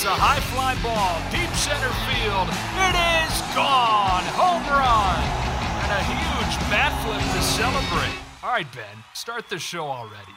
It's a high fly ball. Deep center field. It is gone. Home run. And a huge bat flip to celebrate. All right, Ben, start the show already.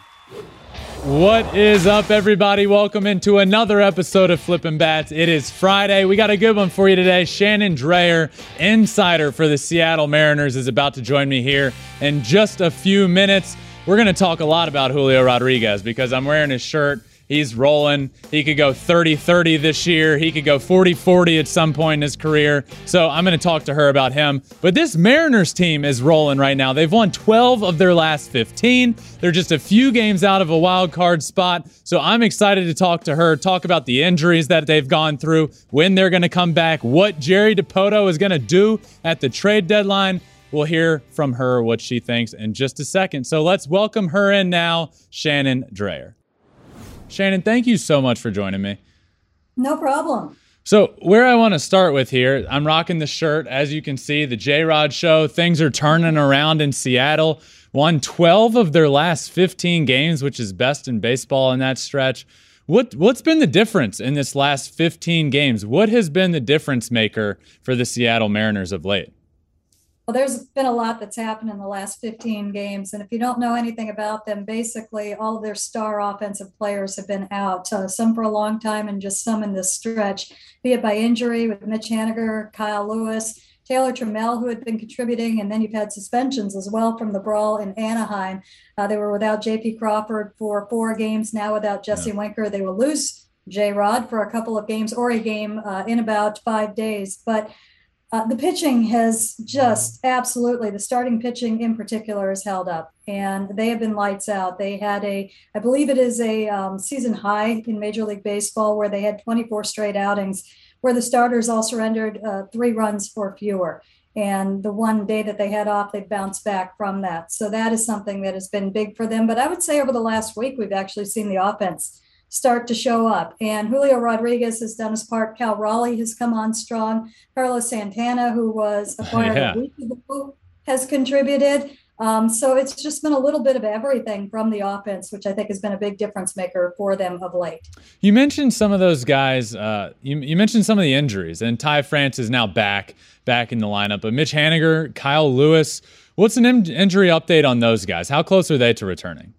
What is up, everybody? Welcome into another episode of Flippin' Bats. It is Friday. We got a good one for you today. Shannon Drayer, insider for the Seattle Mariners, is about to join me here in just a few minutes. We're going to talk a lot about Julio Rodriguez because I'm wearing his shirt. He's rolling. He could go 30 30 this year. He could go 40 40 at some point in his career. So I'm going to talk to her about him. But this Mariners team is rolling right now. They've won 12 of their last 15. They're just a few games out of a wild card spot. So I'm excited to talk to her, talk about the injuries that they've gone through, when they're going to come back, what Jerry Dipoto is going to do at the trade deadline. We'll hear from her what she thinks in just a second. So let's welcome her in now, Shannon Drayer. Shannon, thank you so much for joining me. No problem. So, where I want to start with here, I'm rocking the shirt. As you can see, the J Rod show, things are turning around in Seattle. Won 12 of their last 15 games, which is best in baseball in that stretch. What what's been the difference in this last 15 games? What has been the difference maker for the Seattle Mariners of late? Well, there's been a lot that's happened in the last 15 games. And if you don't know anything about them, basically all of their star offensive players have been out, uh, some for a long time and just some in this stretch, be it by injury with Mitch Haniger, Kyle Lewis, Taylor Trammell, who had been contributing. And then you've had suspensions as well from the brawl in Anaheim. Uh, they were without JP Crawford for four games, now without Jesse yeah. Winker. They will lose J Rod for a couple of games or a game uh, in about five days. But uh, the pitching has just absolutely the starting pitching in particular has held up and they have been lights out. They had a i believe it is a um, season high in major league baseball where they had 24 straight outings where the starters all surrendered uh, three runs or fewer. And the one day that they had off they bounced back from that. So that is something that has been big for them. But i would say over the last week we've actually seen the offense start to show up. And Julio Rodriguez has done his part. Cal Raleigh has come on strong. Carlos Santana, who was acquired yeah. a week ago, has contributed. Um, so it's just been a little bit of everything from the offense, which I think has been a big difference maker for them of late. You mentioned some of those guys. Uh, you, you, mentioned some of the injuries, and Ty France is now back back in the lineup. But Mitch Haniger, Kyle Lewis, what's an in- injury update on those guys? How close are they to returning?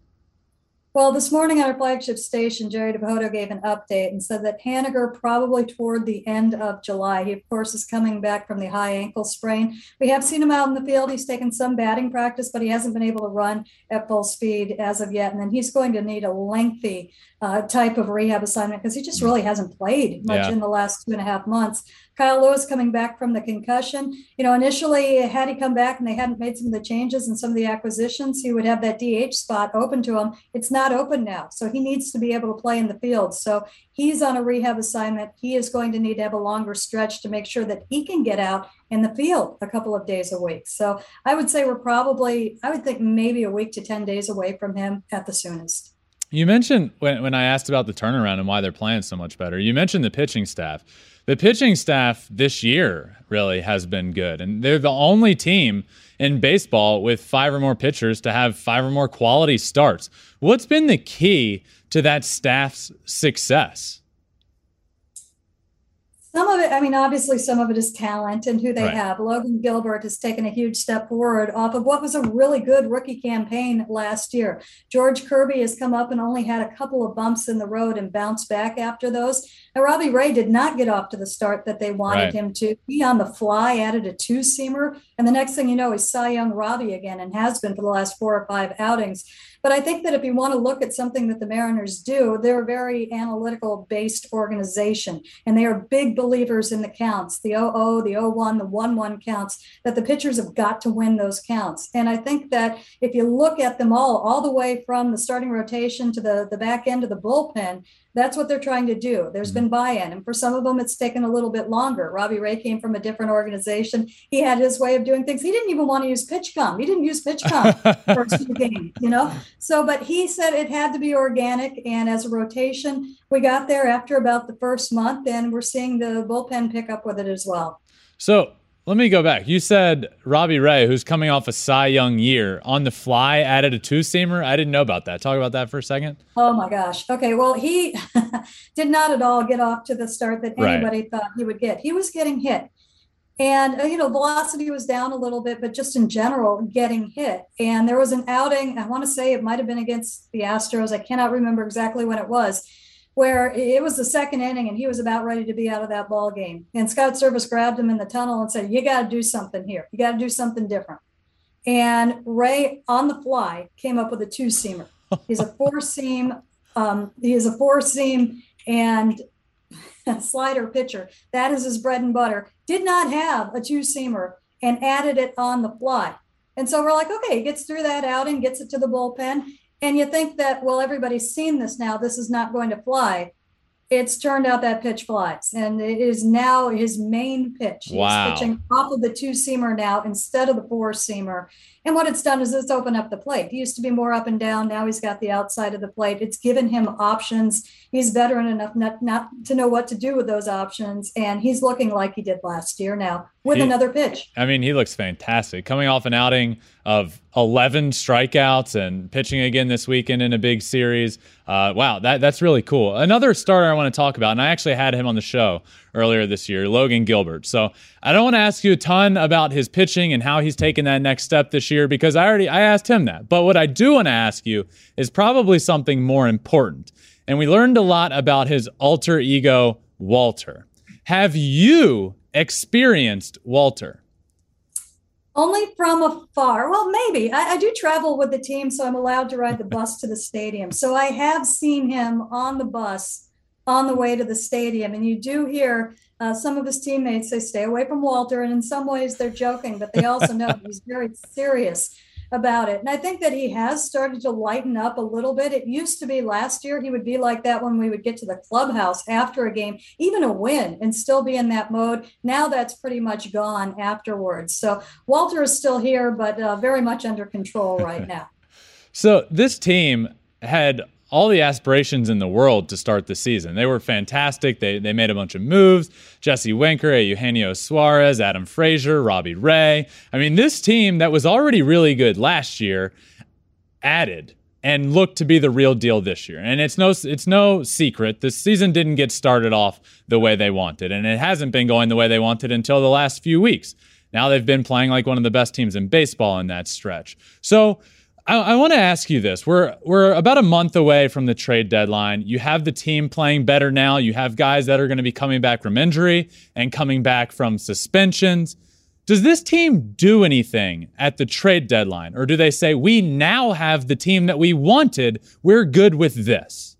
Well, this morning on our flagship station, Jerry Dipoto gave an update and said that Haniger probably toward the end of July. He, of course, is coming back from the high ankle sprain. We have seen him out in the field. He's taken some batting practice, but he hasn't been able to run at full speed as of yet. And then he's going to need a lengthy uh, type of rehab assignment because he just really hasn't played much yeah. in the last two and a half months. Kyle Lewis coming back from the concussion. You know, initially, had he come back and they hadn't made some of the changes and some of the acquisitions, he would have that DH spot open to him. It's not open now. So he needs to be able to play in the field. So he's on a rehab assignment. He is going to need to have a longer stretch to make sure that he can get out in the field a couple of days a week. So I would say we're probably, I would think maybe a week to 10 days away from him at the soonest. You mentioned when, when I asked about the turnaround and why they're playing so much better, you mentioned the pitching staff. The pitching staff this year really has been good. And they're the only team in baseball with five or more pitchers to have five or more quality starts. What's been the key to that staff's success? Some of it, I mean, obviously, some of it is talent and who they right. have. Logan Gilbert has taken a huge step forward off of what was a really good rookie campaign last year. George Kirby has come up and only had a couple of bumps in the road and bounced back after those. And Robbie Ray did not get off to the start that they wanted right. him to. He on the fly added a two seamer. And the next thing you know, he's Cy Young Robbie again and has been for the last four or five outings. But I think that if you want to look at something that the Mariners do, they're a very analytical based organization and they are big believers in the counts, the 0 the 0-1, the 1-1 counts, that the pitchers have got to win those counts. And I think that if you look at them all, all the way from the starting rotation to the, the back end of the bullpen, that's what they're trying to do. There's mm-hmm. been buy-in, and for some of them, it's taken a little bit longer. Robbie Ray came from a different organization. He had his way of doing things. He didn't even want to use PitchCom. He didn't use PitchCom for two games, you know. So, but he said it had to be organic, and as a rotation, we got there after about the first month, and we're seeing the bullpen pick up with it as well. So let me go back. You said Robbie Ray, who's coming off a Cy Young year, on the fly added a two seamer. I didn't know about that. Talk about that for a second. Oh my gosh. Okay. Well, he did not at all get off to the start that anybody right. thought he would get. He was getting hit. And, uh, you know, velocity was down a little bit, but just in general, getting hit. And there was an outing, I want to say it might have been against the Astros. I cannot remember exactly when it was where it was the second inning and he was about ready to be out of that ball game. And Scott Servais grabbed him in the tunnel and said, You got to do something here. You got to do something different. And Ray, on the fly, came up with a two seamer. He's a four seam. Um, he is a four seam and slider pitcher. That is his bread and butter. Did not have a two seamer and added it on the fly. And so we're like, okay, he gets through that outing, gets it to the bullpen. And you think that, well, everybody's seen this now. This is not going to fly. It's turned out that pitch flies, and it is now his main pitch. Wow. He's pitching off of the two seamer now instead of the four seamer. And what it's done is it's opened up the plate. He used to be more up and down. Now he's got the outside of the plate. It's given him options. He's veteran enough not, not to know what to do with those options. And he's looking like he did last year now with he, another pitch. I mean, he looks fantastic. Coming off an outing of 11 strikeouts and pitching again this weekend in a big series. Uh, wow, that, that's really cool. Another starter I want to talk about, and I actually had him on the show earlier this year, Logan Gilbert. So I don't want to ask you a ton about his pitching and how he's taken that next step this year because I already I asked him that. But what I do want to ask you is probably something more important. And we learned a lot about his alter ego, Walter. Have you experienced Walter? Only from afar. Well, maybe. I, I, do travel with the team, so I'm allowed to ride the bus to the stadium. So I have seen him on the bus on the way to the stadium. And you do hear uh, some of his teammates say, stay away from Walter. And in some ways, they're joking, but they also know he's very serious about it. And I think that he has started to lighten up a little bit. It used to be last year, he would be like that when we would get to the clubhouse after a game, even a win, and still be in that mode. Now that's pretty much gone afterwards. So Walter is still here, but uh, very much under control right now. so this team had all the aspirations in the world to start the season. They were fantastic. They, they made a bunch of moves. Jesse Winker, Eugenio Suarez, Adam Frazier, Robbie Ray. I mean, this team that was already really good last year added and looked to be the real deal this year. And it's no it's no secret the season didn't get started off the way they wanted and it hasn't been going the way they wanted until the last few weeks. Now they've been playing like one of the best teams in baseball in that stretch. So I, I want to ask you this. We're we're about a month away from the trade deadline. You have the team playing better now. You have guys that are going to be coming back from injury and coming back from suspensions. Does this team do anything at the trade deadline? Or do they say, we now have the team that we wanted? We're good with this?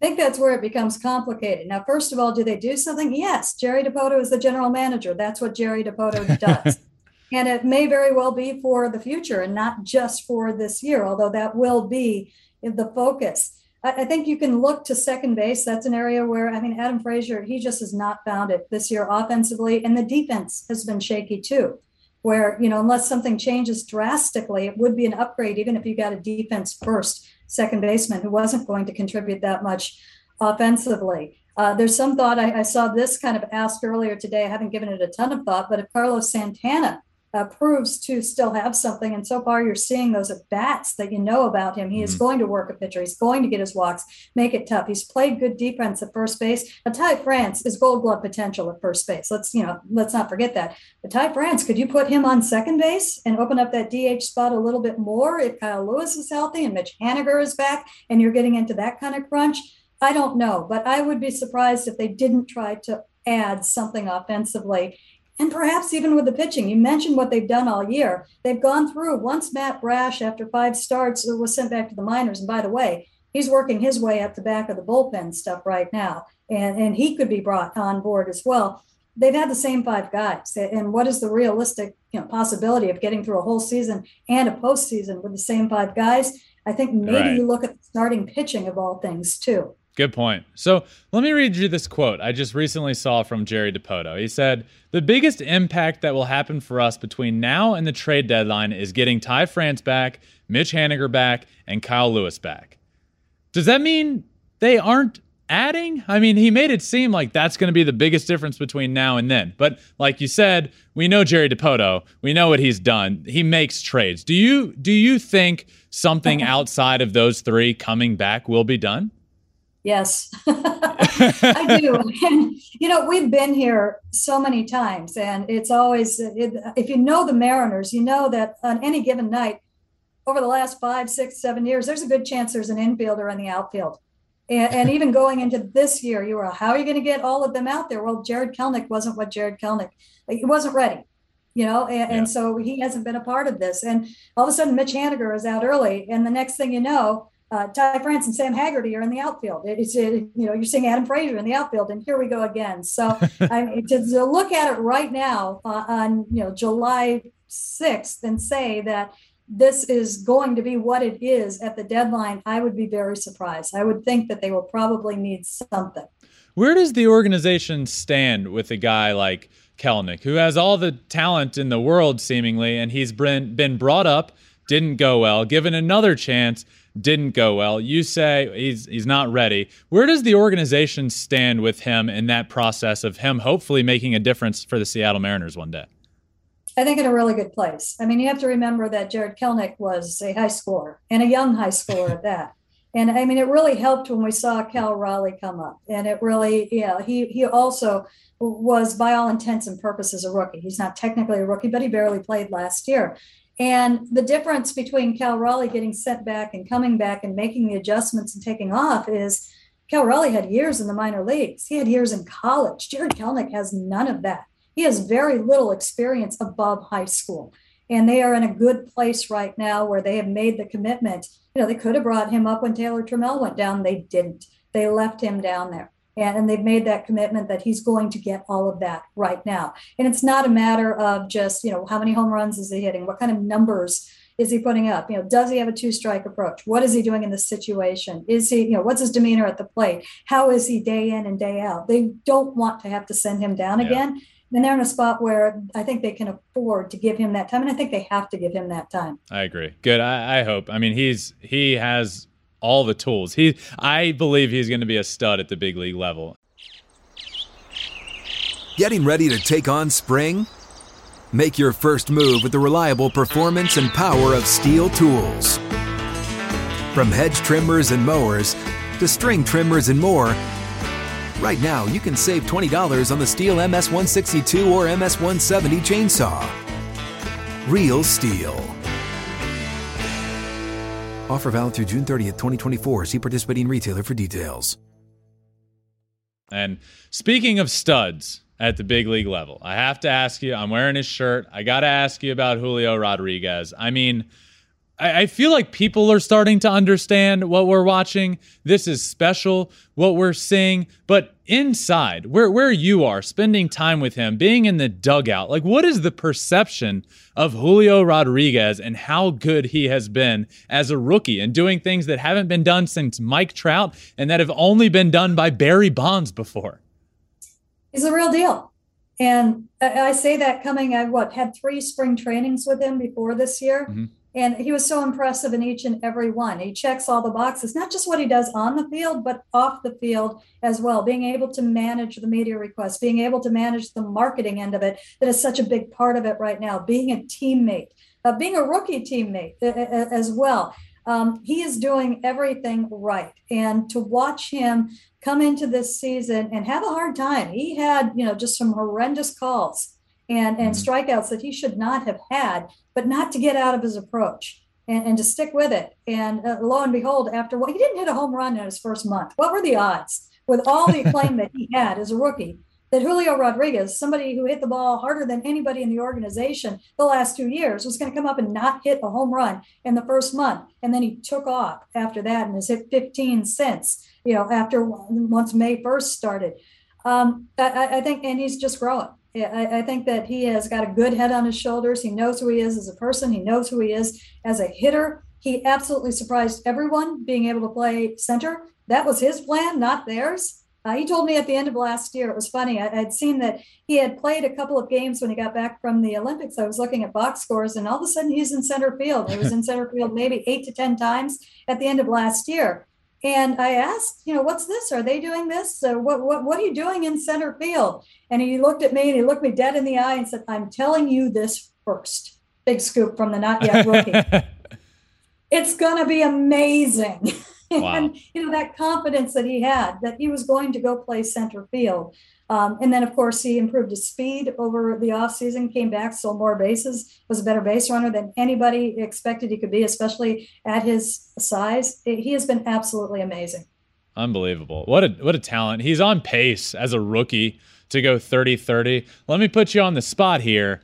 I think that's where it becomes complicated. Now, first of all, do they do something? Yes. Jerry Dipoto is the general manager. That's what Jerry Dipoto does. And it may very well be for the future and not just for this year, although that will be the focus. I, think you can look to second base. That's an area where, I mean, Adam Frazier, he just has not found it this year offensively. And the defense has been shaky too, where, you know, unless something changes drastically, it would be an upgrade, even if you got a defense first second baseman who wasn't going to contribute that much offensively. Uh, there's some thought, I, I, saw this kind of asked earlier today. I haven't given it a ton of thought, but if Carlos Santana uh, proves to still have something. And so far, you're seeing those at bats that you know about him. He is mm-hmm. going to work a pitcher. He's going to get his walks, make it tough. He's played good defense at first base. Ty France is Gold Glove potential at first base. Let's you know, let's not forget that. But Ty France, could you put him on second base and open up that DH spot a little bit more if Kyle Lewis is healthy and Mitch Haniger is back, and you're getting into that kind of crunch? I don't know, but I would be surprised if they didn't try to add something offensively and perhaps even with the pitching. You mentioned what they've done all year. They've gone through once Matt Brash, after five starts, uh, was sent back to the minors. And by the way, he's working his way up the back of the bullpen stuff right now, and and he could be brought on board as well. They've had the same five guys, and what is the realistic you know possibility of getting through a whole season and a postseason with the same five guys? I think maybe right. you look at the starting pitching of all things too. Good point. So let me read you this quote I just recently saw from Jerry Dipoto. He said, The biggest impact that will happen for us between now and the trade deadline is getting Ty France back, Mitch Haniger back, and Kyle Lewis back. Does that mean they aren't adding? I mean, he made it seem like that's going to be the biggest difference between now and then. But like you said, we know Jerry Dipoto. We know what he's done. He makes trades. Do you do you think something outside of those three coming back will be done? Yes, I do. And, you know, we've been here so many times, and it's always, it, if you know the Mariners, you know that on any given night, over the last five, six, seven years, there's a good chance there's an infielder in the outfield. And, and even going into this year, you were, how are you going to get all of them out there? Well, Jared Kelenic wasn't what Jared Kelenic, he wasn't ready, you know, and, yeah. and so he hasn't been a part of this. And all of a sudden, Mitch Haniger is out early. And the next thing you know, uh, Ty France and Sam Haggerty are in the outfield. It's it, you know you're seeing Adam Frazier in the outfield, and here we go again. So I mean, to, to, look at it right now uh, on you know July sixth and say that this is going to be what it is at the deadline, I would be very surprised. I would think that they will probably need something. Where does the organization stand with a guy like Kelenic, who has all the talent in the world seemingly, and he's been been brought up, didn't go well, given another chance didn't go well. You say he's he's not ready. Where does the organization stand with him in that process of him hopefully making a difference for the Seattle Mariners one day? I think in a really good place. I mean, you have to remember that Jared Kelenic was a high schooler and a young high schooler at that. And I mean, it really helped when we saw Cal Raleigh come up. And it really, yeah, he he also was by all intents and purposes a rookie. He's not technically a rookie, but he barely played last year. And the difference between Cal Raleigh getting sent back and coming back and making the adjustments and taking off is Cal Raleigh had years in the minor leagues. He had years in college. Jared Kelenic has none of that. He has very little experience above high school. And they are in a good place right now where they have made the commitment. You know, they could have brought him up when Taylor Trammell went down. They didn't. They left him down there and they've made that commitment that he's going to get all of that right now. And it's not a matter of just, you know, how many home runs is he hitting? What kind of numbers is he putting up? You know, does he have a two strike approach? What is he doing in this situation? Is he, you know, what's his demeanor at the plate? How is he day in and day out? They don't want to have to send him down yeah. again. And they're in a spot where I think they can afford to give him that time. And I think they have to give him that time. I agree. Good. I, I hope. I mean, he's, he has all the tools. He, I believe he's going to be a stud at the big league level. Getting ready to take on spring? Make your first move with the reliable performance and power of STIHL tools. From hedge trimmers and mowers to string trimmers and more, right now you can save $20 on the STIHL MS162 or MS170 chainsaw. Real STIHL. Offer valid through June 30th, 2024. See participating retailer for details. And speaking of studs at the big league level, I have to ask you, I'm wearing his shirt. I got to ask you about Julio Rodriguez. I mean, I, I feel like people are starting to understand what we're watching. This is special, what we're seeing. But inside, where, where you are, spending time with him, being in the dugout, like what is the perception of Julio Rodriguez and how good he has been as a rookie and doing things that haven't been done since Mike Trout and that have only been done by Barry Bonds before? He's a real deal. And I say that coming, I what had three spring trainings with him before this year. Mm-hmm. And he was so impressive in each and every one. He checks all the boxes, not just what he does on the field, but off the field as well. Being able to manage the media requests, being able to manage the marketing end of it, that is such a big part of it right now. Being a teammate, uh, being a rookie teammate uh, uh, as well. Um, he is doing everything right. And to watch him come into this season and have a hard time, he had, you know, just some horrendous calls and, and mm-hmm. strikeouts that he should not have had, but not to get out of his approach and, and to stick with it. And uh, lo and behold, after what he didn't hit a home run in his first month. What were the odds with all the acclaim that he had as a rookie that Julio Rodriguez, somebody who hit the ball harder than anybody in the organization the last two years, was going to come up and not hit a home run in the first month. And then he took off after that and has hit 15 since, you know, after once May 1st started. Um, I, I, think, and he's just growing. I, I think that he has got a good head on his shoulders. He knows who he is as a person, he knows who he is as a hitter. He absolutely surprised everyone being able to play center. That was his plan, not theirs. Uh, he told me at the end of last year, it was funny. I, would seen that he had played a couple of games when he got back from the Olympics. I was looking at box scores, and all of a sudden he's in center field. He was in center field maybe eight to 10 times at the end of last year. And I asked, you know, what's this? Are they doing this? So what, what, what are you doing in center field? And he looked at me and he looked me dead in the eye and said, I'm telling you this first. Big scoop from the not yet rookie. it's going to be amazing. Wow. and you know that confidence that he had that he was going to go play center field. Um, and then, of course, he improved his speed over the offseason, came back, stole more bases, was a better base runner than anybody expected he could be, especially at his size. He has been absolutely amazing. Unbelievable. What a what a talent. He's on pace as a rookie to go 30-30. Let me put you on the spot here.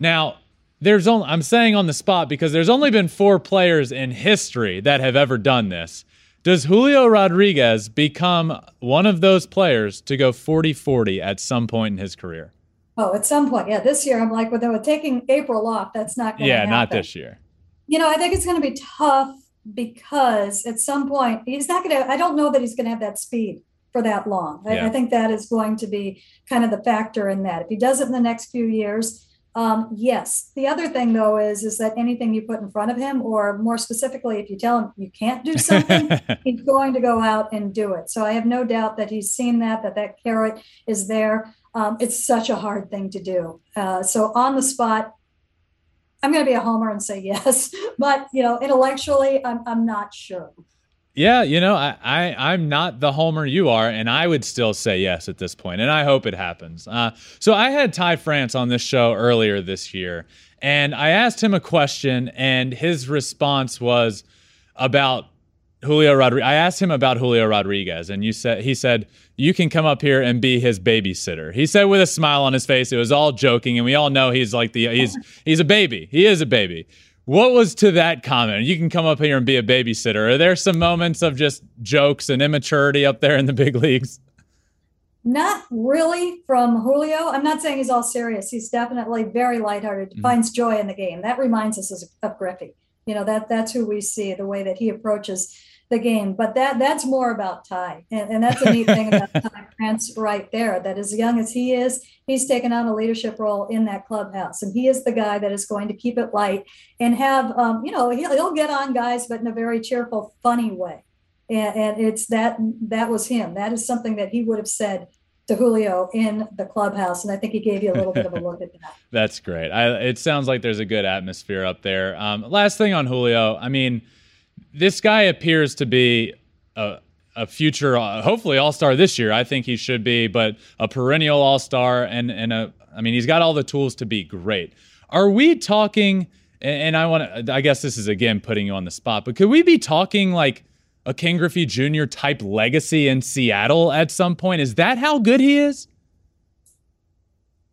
Now, there's only I'm saying on the spot because there's only been 4 players in history that have ever done this. Does Julio Rodriguez become one of those players to go 40 40 at some point in his career? Oh, at some point. Yeah. This year, I'm like, well, taking April off, that's not going to Yeah, happen. not this year. You know, I think it's going to be tough because at some point, he's not going to, I don't know that he's going to have that speed for that long. I. I think that is going to be kind of the factor in that. If he does it in the next few years, um, yes. The other thing though is is that anything you put in front of him, or more specifically, if you tell him you can't do something, he's going to go out and do it. So I have no doubt that he's seen that that that carrot is there. Um, it's such a hard thing to do. Uh, so on the spot, I'm going to be a homer and say yes, but you know, intellectually, I'm I'm not sure. Yeah, you know, I, I I'm not the homer you are, and I would still say yes at this point, and I hope it happens. Uh, so I had Ty France on this show earlier this year, and I asked him a question, and his response was about Julio Rodriguez. I asked him about Julio Rodriguez, and you said he said you can come up here and be his babysitter. He said with a smile on his face. It was all joking, and we all know he's like the he's he's a baby. He is a baby. What was to that comment? You can come up here and be a babysitter. Are there some moments of just jokes and immaturity up there in the big leagues? Not really from Julio. I'm not saying he's all serious. He's definitely very lighthearted, mm-hmm. finds joy in the game. That reminds us of Griffey. You know, that that's who we see, the way that he approaches the game. But that that's more about Ty. And, and that's a neat thing about Ty France right there, that as young as he is, he's taken on a leadership role in that clubhouse. And he is the guy that is going to keep it light and have, um, you know, he'll, he'll get on guys, but in a very cheerful, funny way. And, and it's that, that was him. That is something that he would have said to Julio in the clubhouse, and I think he gave you a little bit of a look at that. That's great. I, it sounds like there's a good atmosphere up there. Um, last thing on Julio, I mean, this guy appears to be a, a future, uh, hopefully all star this year. I think he should be, but a perennial all star, and and a, I mean, he's got all the tools to be great. Are we talking? And I want to, I guess this is again putting you on the spot, but could we be talking like a Ken Griffey Jr. type legacy in Seattle at some point? Is that how good he is?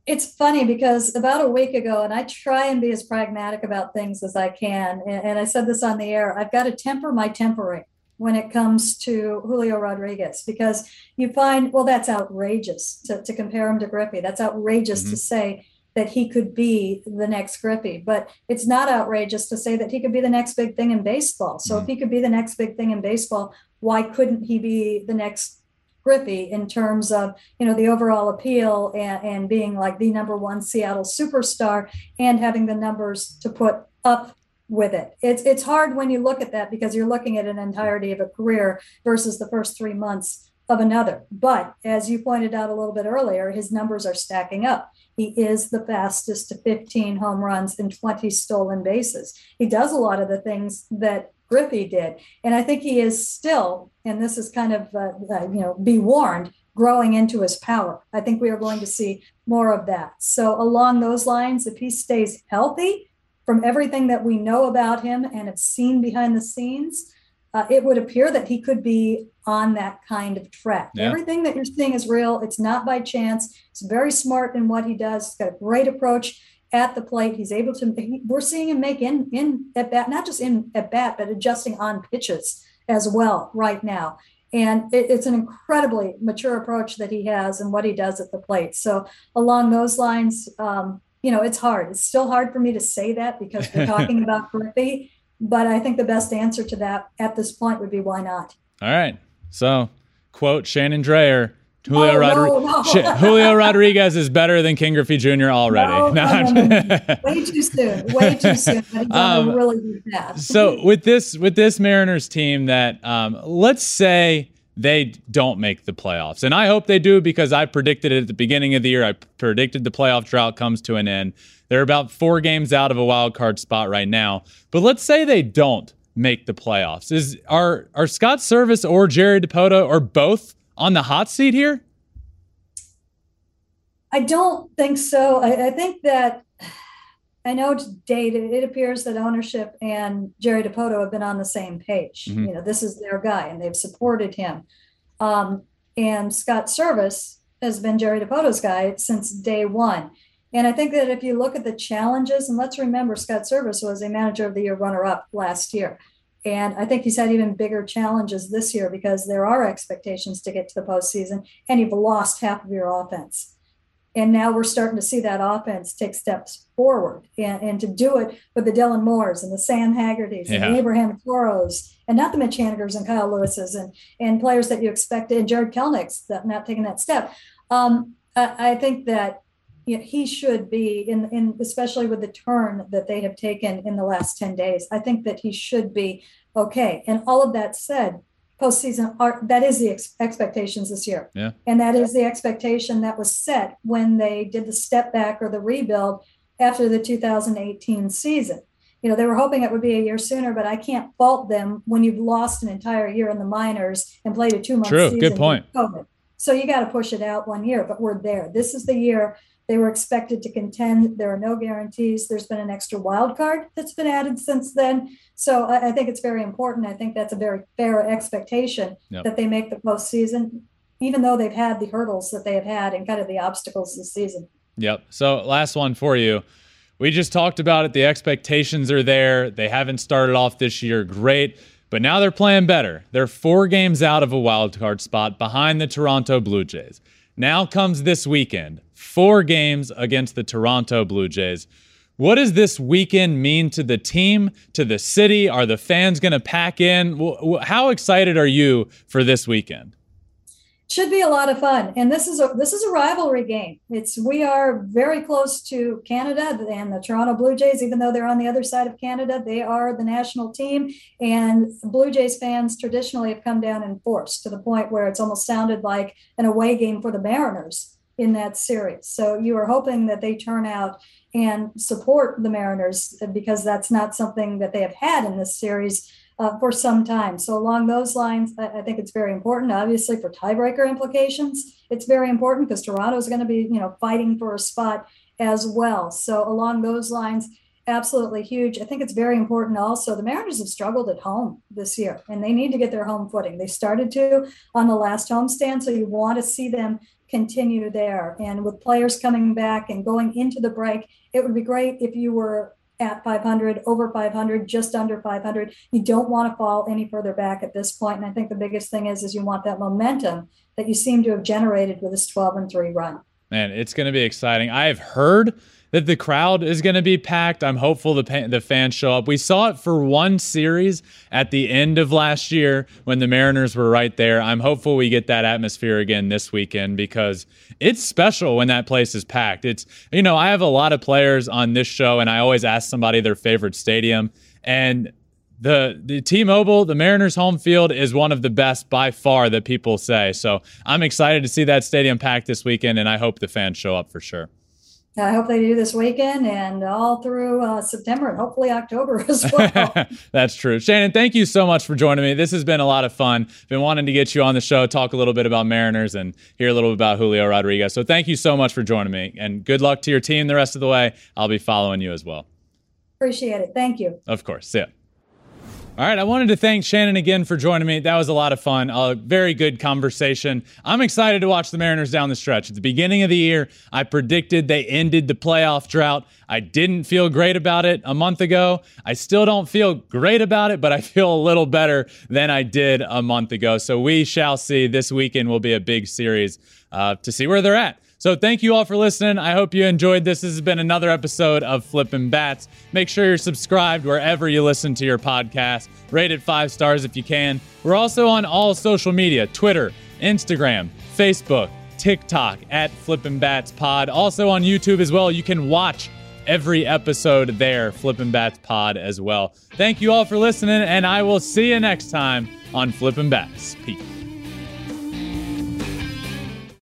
It's funny because about a week ago, and I try and be as pragmatic about things as I can, and, and I said this on the air, I've got to temper my tempering when it comes to Julio Rodriguez because you find, well, that's outrageous to, to compare him to Griffey. That's outrageous mm-hmm. to say that he could be the next Griffey, but it's not outrageous to say that he could be the next big thing in baseball. So mm-hmm. if he could be the next big thing in baseball, why couldn't he be the next Griffey in terms of you know the overall appeal and, and being like the number one Seattle superstar and having the numbers to put up with it. It's it's hard when you look at that because you're looking at an entirety of a career versus the first three months of another. But as you pointed out a little bit earlier, his numbers are stacking up. He is the fastest to 15 home runs and 20 stolen bases. He does a lot of the things that Griffey did. And I think he is still, and this is kind of, uh, uh, you know, be warned, growing into his power. I think we are going to see more of that. So, along those lines, if he stays healthy from everything that we know about him and have seen behind the scenes, uh, it would appear that he could be on that kind of track. Yeah. Everything that you're seeing is real. It's not by chance. He's very smart in what he does. He's got a great approach at the plate. He's able to. He, we're seeing him make in in at bat, not just in at bat, but adjusting on pitches as well right now. And it, it's an incredibly mature approach that he has and what he does at the plate. So along those lines, um, you know, it's hard. It's still hard for me to say that because we're talking about Griffey but I think the best answer to that at this point would be why not? All right. So, quote Shannon Drayer. Julio, oh, Rodri- no, no. Julio Rodriguez is better than Ken Griffey Jr. already. No, no, Way too soon. Way too soon. Um, really so with this with this Mariners team that um, let's say they don't make the playoffs, and I hope they do because I predicted it at the beginning of the year. I predicted the playoff drought comes to an end. They're about four games out of a wild card spot right now. But let's say they don't make the playoffs. Is are are Scott Servais or Jerry Dipoto or both on the hot seat here? I don't think so. I, I think that I know to date it appears that ownership and Jerry Dipoto have been on the same page. Mm-hmm. You know, this is their guy, and they've supported him. Um, and Scott Servais has been Jerry Dipoto's guy since day one. And I think that if you look at the challenges, and let's remember Scott Servais was a manager of the year runner up last year. And I think he's had even bigger challenges this year because there are expectations to get to the postseason, and you've lost half of your offense. And now we're starting to see that offense take steps forward and, and to do it with the Dylan Moores and the Sam Haggertys yeah. and the Abraham Toros and not the Mitch Hanigers and Kyle Lewises and, and players that you expected and Jared Kelenic's that not taking that step. Um, I, I think that you know, he should be in, in especially with the turn that they have taken in the last 10 days. I think that he should be okay. And all of that said, postseason are that is the ex- expectations this year. Yeah. And that is the expectation that was set when they did the step back or the rebuild after the 2018 season. You know, they were hoping it would be a year sooner, but I can't fault them when you've lost an entire year in the minors and played a two month season. True, good point. So you got to push it out one year, but we're there. This is the year they were expected to contend. There are no guarantees. There's been an extra wild card that's been added since then. So I, I think it's very important. I think that's a very fair expectation yep. that they make the postseason, even though they've had the hurdles that they have had and kind of the obstacles this season. Yep. So last one for you. We just talked about it. The expectations are there. They haven't started off this year great, but now they're playing better. They're four games out of a wild card spot behind the Toronto Blue Jays. Now comes this weekend four games against the Toronto Blue Jays. What does this weekend mean to the team, to the city? Are the fans going to pack in? How excited are you for this weekend? Should be a lot of fun, and this is a this is a rivalry game. It's we are very close to Canada and the Toronto Blue Jays, even though they're on the other side of Canada. They are the national team, and Blue Jays fans traditionally have come down in force to the point where it's almost sounded like an away game for the Mariners in that series. So you are hoping that they turn out and support the Mariners because that's not something that they have had in this series uh, for some time. So along those lines, I, I, think it's very important. Obviously, for tiebreaker implications, it's very important because Toronto is going to be, you know, fighting for a spot as well. So along those lines, absolutely huge. I think it's very important also. The Mariners have struggled at home this year and they need to get their home footing. They started to on the last homestand. So you want to see them continue there. And with players coming back and going into the break, it would be great if you were at 500, over 500, just under 500. You don't want to fall any further back at this point. And I think the biggest thing is, is you want that momentum that you seem to have generated with this 12 and 3 run. Man, it's going to be exciting. I have heard that the crowd is going to be packed. I'm hopeful the the fans show up. We saw it for one series at the end of last year when the Mariners were right there. I'm hopeful we get that atmosphere again this weekend because it's special when that place is packed. It's you know, I have a lot of players on this show and I always ask somebody their favorite stadium and the the T-Mobile, the Mariners home field is one of the best by far that people say. So I'm excited to see that stadium packed this weekend, and I hope the fans show up for sure. I hope they do this weekend and all through uh, September and hopefully October as well. That's true. Shannon, thank you so much for joining me. This has been a lot of fun. Been wanting to get you on the show, talk a little bit about Mariners and hear a little bit about Julio Rodriguez. So thank you so much for joining me and good luck to your team the rest of the way. I'll be following you as well. Appreciate it. Thank you. Of course. See ya. All right, I wanted to thank Shannon again for joining me. That was a lot of fun. A very good conversation. I'm excited to watch the Mariners down the stretch. At the beginning of the year, I predicted they ended the playoff drought. I didn't feel great about it a month ago. I still don't feel great about it, but I feel a little better than I did a month ago. So we shall see. This weekend will be a big series uh, to see where they're at. So thank you all for listening. I hope you enjoyed this. This has been another episode of Flippin' Bats. Make sure you're subscribed wherever you listen to your podcast. Rate it five stars if you can. We're also on all social media Twitter, Instagram, Facebook, TikTok at Flippin' Bats Pod. Also on YouTube as well. You can watch every episode there, Flippin' Bats Pod as well. Thank you all for listening, and I will see you next time on Flippin' Bats. Peace.